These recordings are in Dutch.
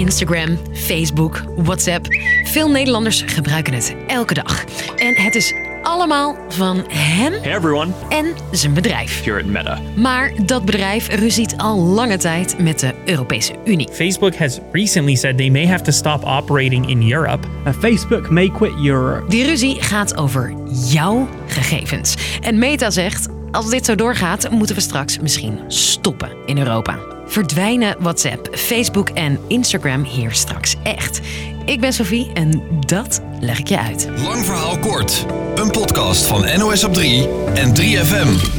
Instagram, Facebook, WhatsApp. Veel Nederlanders gebruiken het elke dag. En het is allemaal van hem Hey everyone, en zijn bedrijf. here at Meta. Maar dat bedrijf ruziet al lange tijd met de Europese Unie. Facebook has recently said they may have to stop operating in Europe. Uh, Facebook may quit Europe. Die ruzie gaat over jouw gegevens. En Meta zegt: als dit zo doorgaat, moeten we straks misschien stoppen in Europa. Verdwijnen WhatsApp, Facebook en Instagram hier straks echt? Ik ben Sophie en dat leg ik je uit. Lang verhaal kort. Een podcast van NOS op 3 en 3FM.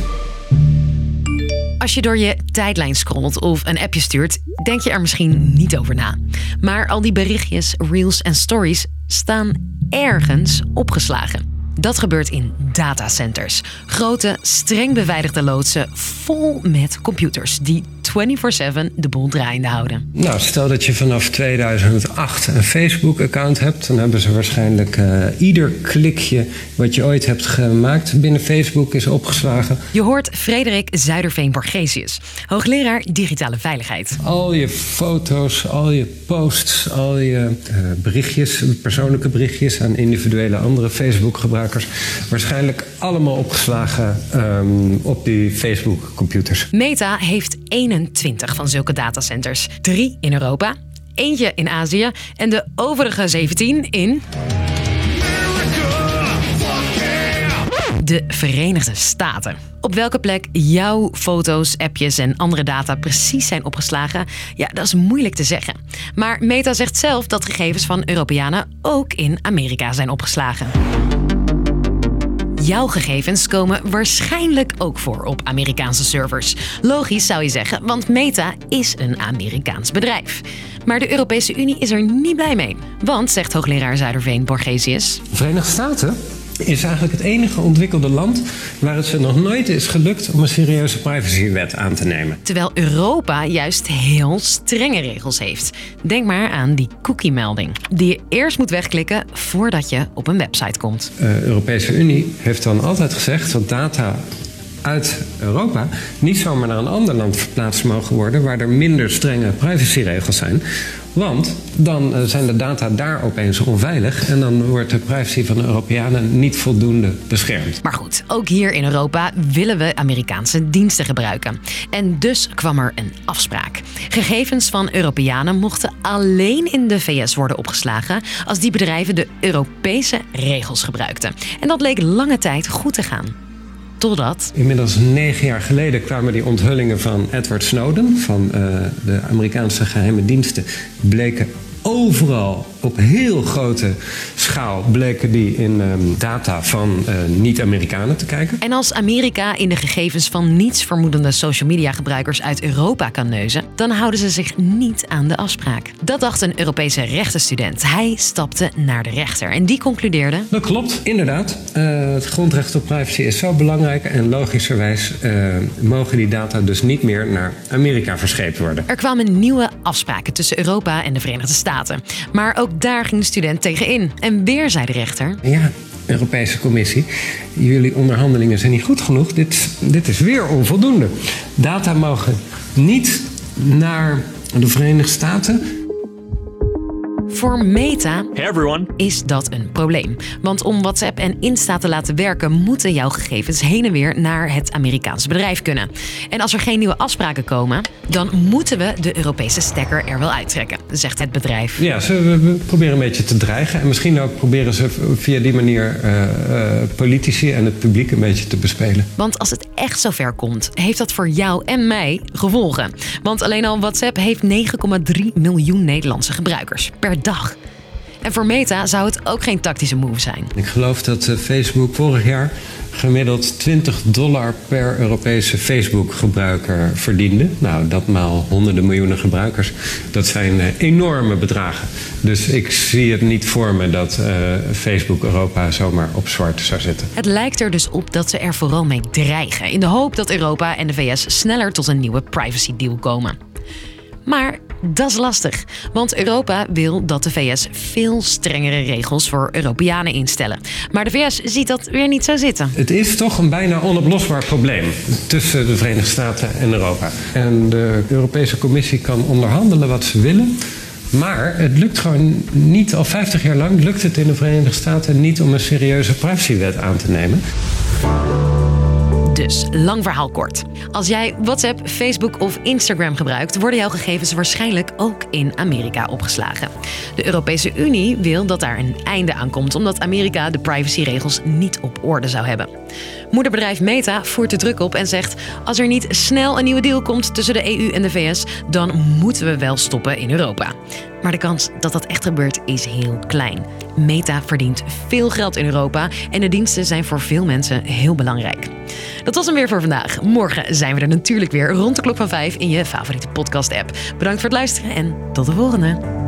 Als je door je tijdlijn scrolt of een appje stuurt, denk je er misschien niet over na. Maar al die berichtjes, reels en stories staan ergens opgeslagen. Dat gebeurt in datacenters. Grote, streng beveiligde loodsen vol met computers die 24/7 de boel draaiende houden. Nou, stel dat je vanaf 2008 een Facebook-account hebt, dan hebben ze waarschijnlijk eh, ieder klikje wat je ooit hebt gemaakt binnen Facebook is opgeslagen. Je hoort Frederik Zuiderveen-Borgesius, hoogleraar digitale veiligheid. Al je foto's, al je posts, al je eh, berichtjes, persoonlijke berichtjes aan individuele andere Facebook-gebruikers, waarschijnlijk allemaal opgeslagen ehm, op die Facebook-computers. Meta heeft 21 van zulke datacenters. Drie in Europa, eentje in Azië en de overige 17 in... De Verenigde Staten. Op welke plek jouw foto's, appjes en andere data precies zijn opgeslagen, ja, dat is moeilijk te zeggen. Maar Meta zegt zelf dat gegevens van Europeanen ook in Amerika zijn opgeslagen. Jouw gegevens komen waarschijnlijk ook voor op Amerikaanse servers. Logisch zou je zeggen, want Meta is een Amerikaans bedrijf. Maar de Europese Unie is er niet blij mee. Want, zegt hoogleraar Zuiderveen Borgesius, De Verenigde Staten is eigenlijk het enige ontwikkelde land waar het ze nog nooit is gelukt om een serieuze privacywet aan te nemen. terwijl Europa juist heel strenge regels heeft. Denk maar aan die cookie-melding, die je eerst moet wegklikken voordat je op een website komt. De Europese Unie heeft dan altijd gezegd dat data uit Europa niet zomaar naar een ander land verplaatst mogen worden waar er minder strenge privacyregels zijn. Want dan eh, zijn de data daar opeens onveilig en dan wordt de privacy van de Europeanen niet voldoende beschermd. Maar goed, ook hier in Europa willen we Amerikaanse diensten gebruiken. En dus kwam er een afspraak. Gegevens van Europeanen mochten alleen in de VS worden opgeslagen als die bedrijven de Europese regels gebruikten. En dat leek lange tijd goed te gaan. Totdat Inmiddels negen jaar geleden kwamen die onthullingen van Edward Snowden van eh, de Amerikaanse geheime diensten. Bleken overal op heel grote schaal bleken die in ehm, data van eh, niet-Amerikanen te kijken. En als Amerika in de gegevens van nietsvermoedende social media gebruikers uit Europa kan neuzen, dan houden ze zich niet aan de afspraak. Dat dacht een Europese rechtenstudent. Hij stapte naar de rechter en die concludeerde. Dat klopt, inderdaad. Eh, het grondrecht op privacy is zo belangrijk en logischerwijs eh, mogen die data dus niet meer naar Amerika verscheept worden. Er kwamen nieuwe afspraken tussen Europa en de Verenigde Staten. Maar ook daar ging de student tegen in. En weer zei de rechter. Ja, Europese Commissie, jullie onderhandelingen zijn niet goed genoeg. Dit, dit is weer onvoldoende. Data mogen niet naar de Verenigde Staten. Voor Meta Hey everyone, is dat een probleem. Want om WhatsApp en Insta te laten werken, moeten jouw gegevens heen en weer naar het Amerikaanse bedrijf kunnen. En als er geen nieuwe afspraken komen, dan moeten we de Europese stekker er wel uittrekken, zegt het bedrijf. Ja, ze we- we proberen een beetje te dreigen. En misschien ook proberen ze via die manier eh, eh, politici en het publiek een beetje te bespelen. Want als het echt zover komt, heeft dat voor jou en mij gevolgen. Want alleen al WhatsApp heeft 9,3 miljoen Nederlandse gebruikers per dag. En voor Meta zou het ook geen tactische move zijn. Ik geloof dat eh, Facebook vorig jaar gemiddeld 20 dollar per Europese Facebook-gebruiker verdiende. Nou, dat maal honderden miljoenen gebruikers. Dat zijn eh, enorme bedragen. Dus ik zie het niet voor me dat eh, Facebook Europa zomaar op zwart zou zetten. Het lijkt er dus op dat ze er vooral mee dreigen, in de hoop dat Europa en de VS sneller tot een nieuwe privacy deal komen. Maar dat is lastig, want Europa wil dat de VS veel strengere regels voor Europeanen instellen. Maar de VS ziet dat weer niet zo zitten. Het is toch een bijna onoplosbaar probleem tussen de Verenigde Staten en Europa. En de Europese Commissie kan onderhandelen wat ze willen. Maar het lukt gewoon niet, al 50 jaar lang lukt het in de Verenigde Staten niet om een serieuze privacywet aan te nemen. Dus, lang verhaal kort. Als jij WhatsApp, Facebook of Instagram gebruikt, worden jouw gegevens waarschijnlijk ook in Amerika opgeslagen. De Europese Unie wil dat daar een einde aan komt, omdat Amerika de privacyregels niet op orde zou hebben. Moederbedrijf Meta voert de druk op en zegt: als er niet snel een nieuwe deal komt tussen de EU en de VS, dan moeten we wel stoppen in Europa. Maar de kans dat dat echt gebeurt is heel klein. Meta verdient veel geld in Europa en de diensten zijn voor veel mensen heel belangrijk. Dat was hem weer voor vandaag. Morgen zijn we er natuurlijk weer rond de klok van 5 in je favoriete podcast-app. Bedankt voor het luisteren en tot de volgende.